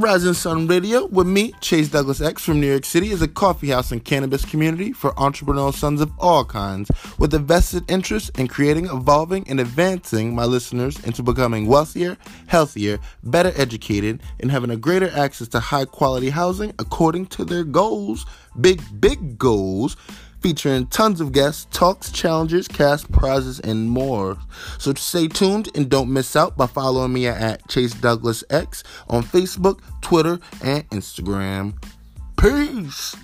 Rising Sun Radio with me, Chase Douglas X from New York City, is a coffee house and cannabis community for entrepreneurial sons of all kinds with a vested interest in creating, evolving, and advancing my listeners into becoming wealthier, healthier, better educated, and having a greater access to high quality housing according to their goals, big, big goals featuring tons of guests, talks, challenges, cast prizes, and more. So stay tuned and don't miss out by following me at Chase Douglas X on Facebook, Twitter, and Instagram. Peace.